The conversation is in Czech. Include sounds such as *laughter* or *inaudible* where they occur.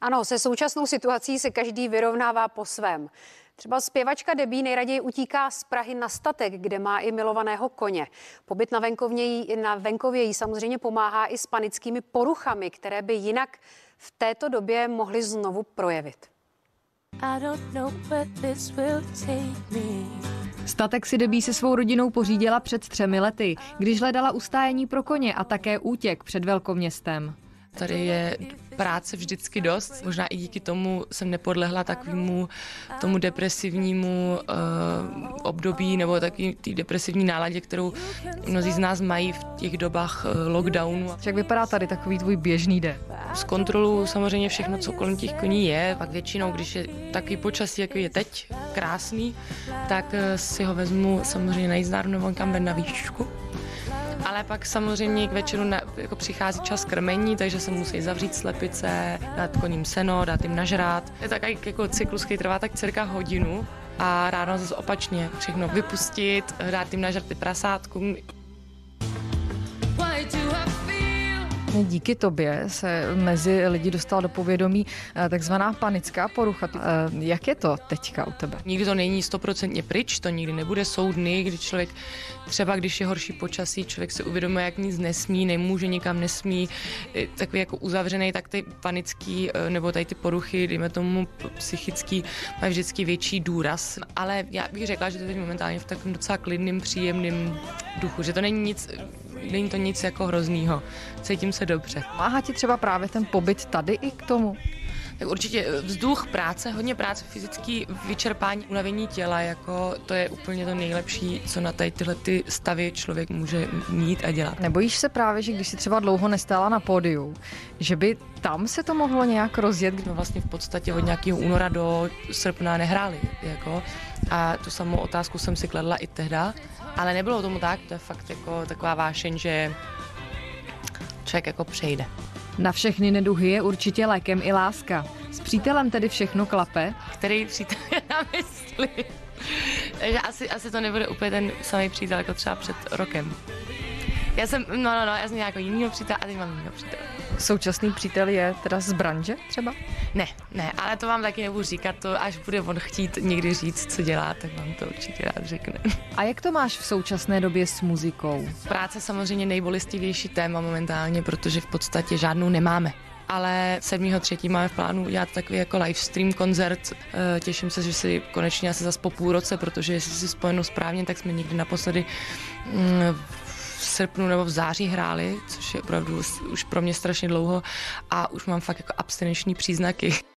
Ano, se současnou situací se každý vyrovnává po svém. Třeba zpěvačka Debí nejraději utíká z Prahy na statek, kde má i milovaného koně. Pobyt na, venkovně jí, na venkově jí samozřejmě pomáhá i s panickými poruchami, které by jinak v této době mohly znovu projevit. Statek si Debí se svou rodinou pořídila před třemi lety, když hledala ustájení pro koně a také útěk před velkoměstem. Tady je práce vždycky dost. Možná i díky tomu jsem nepodlehla takovému tomu depresivnímu uh, období nebo takový té depresivní náladě, kterou mnozí z nás mají v těch dobách uh, lockdownu. Jak vypadá tady takový tvůj běžný den? Z kontrolu samozřejmě všechno, co kolem těch koní je. Pak většinou, když je takový počasí, jako je teď, krásný, tak uh, si ho vezmu samozřejmě na jízdárnu nebo kam na výšku ale pak samozřejmě k večeru na, jako přichází čas krmení, takže se musí zavřít slepice, dát koním seno, dát jim nažrát. Je takový jako cyklus, který trvá tak cirka hodinu a ráno zase opačně všechno vypustit, dát jim nažrat ty prasátkům. Díky tobě se mezi lidi dostala do povědomí eh, takzvaná panická porucha. Eh, jak je to teďka u tebe? Nikdy to není stoprocentně pryč, to nikdy nebude soudný, kdy člověk třeba když je horší počasí, člověk si uvědomuje, jak nic nesmí, nemůže nikam nesmí, takový jako uzavřený, tak ty panický eh, nebo tady ty poruchy, dejme tomu psychický, mají vždycky větší důraz. Ale já bych řekla, že to teď momentálně v takovém docela klidným, příjemným duchu, že to není nic není to nic jako hroznýho. Cítím se dobře. Máhá ti třeba právě ten pobyt tady i k tomu? Tak určitě eh, vzduch, práce, hodně práce, fyzický vyčerpání, unavení těla, jako to je úplně to nejlepší, co na tady tyhle ty stavy člověk může mít a dělat. Nebojíš se právě, že když si třeba dlouho nestála na pódiu, že by tam se to mohlo nějak rozjet? Kdy vlastně v podstatě od nějakého února do srpna nehráli, jako, a tu samou otázku jsem si kladla i tehda, ale nebylo tomu tak, to je fakt jako taková vášeň, že člověk jako přejde. Na všechny neduhy je určitě lékem i láska. S přítelem tedy všechno klape. Který přítel je na mysli? *laughs* Takže asi, asi to nebude úplně ten samý přítel jako třeba před rokem. Já jsem, no, no, no, já jsem nějaký jinýho přítele a teď mám jinýho přítele. Současný přítel je teda z branže třeba? Ne, ne, ale to vám taky nebudu říkat, to až bude on chtít někdy říct, co dělá, tak vám to určitě rád řekne. A jak to máš v současné době s muzikou? Práce samozřejmě nejbolistivější téma momentálně, protože v podstatě žádnou nemáme ale 7.3. máme v plánu udělat takový jako live stream koncert. Eh, těším se, že si konečně asi zase po půl roce, protože jestli si spojeno správně, tak jsme nikdy naposledy mm, v srpnu nebo v září hráli, což je opravdu už pro mě strašně dlouho a už mám fakt jako abstinenční příznaky.